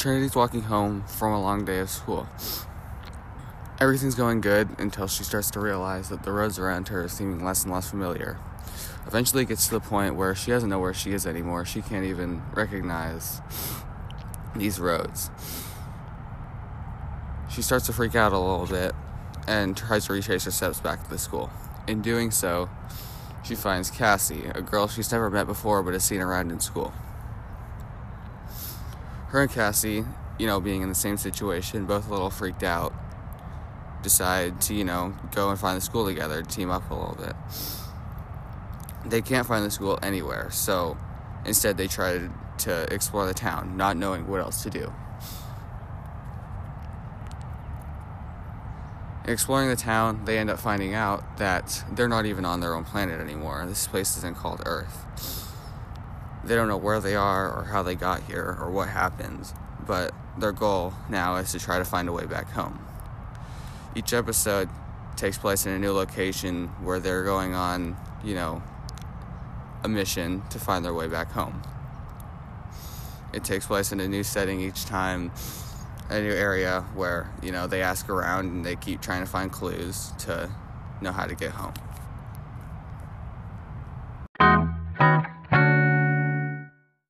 Trinity's walking home from a long day of school. Everything's going good until she starts to realize that the roads around her are seeming less and less familiar. Eventually, it gets to the point where she doesn't know where she is anymore. She can't even recognize these roads. She starts to freak out a little bit and tries to retrace her steps back to the school. In doing so, she finds Cassie, a girl she's never met before but has seen around in school. Her and Cassie, you know, being in the same situation, both a little freaked out, decide to, you know, go and find the school together, team up a little bit. They can't find the school anywhere, so instead they try to explore the town, not knowing what else to do. Exploring the town, they end up finding out that they're not even on their own planet anymore. This place isn't called Earth. They don't know where they are or how they got here or what happened, but their goal now is to try to find a way back home. Each episode takes place in a new location where they're going on, you know, a mission to find their way back home. It takes place in a new setting each time, a new area where, you know, they ask around and they keep trying to find clues to know how to get home.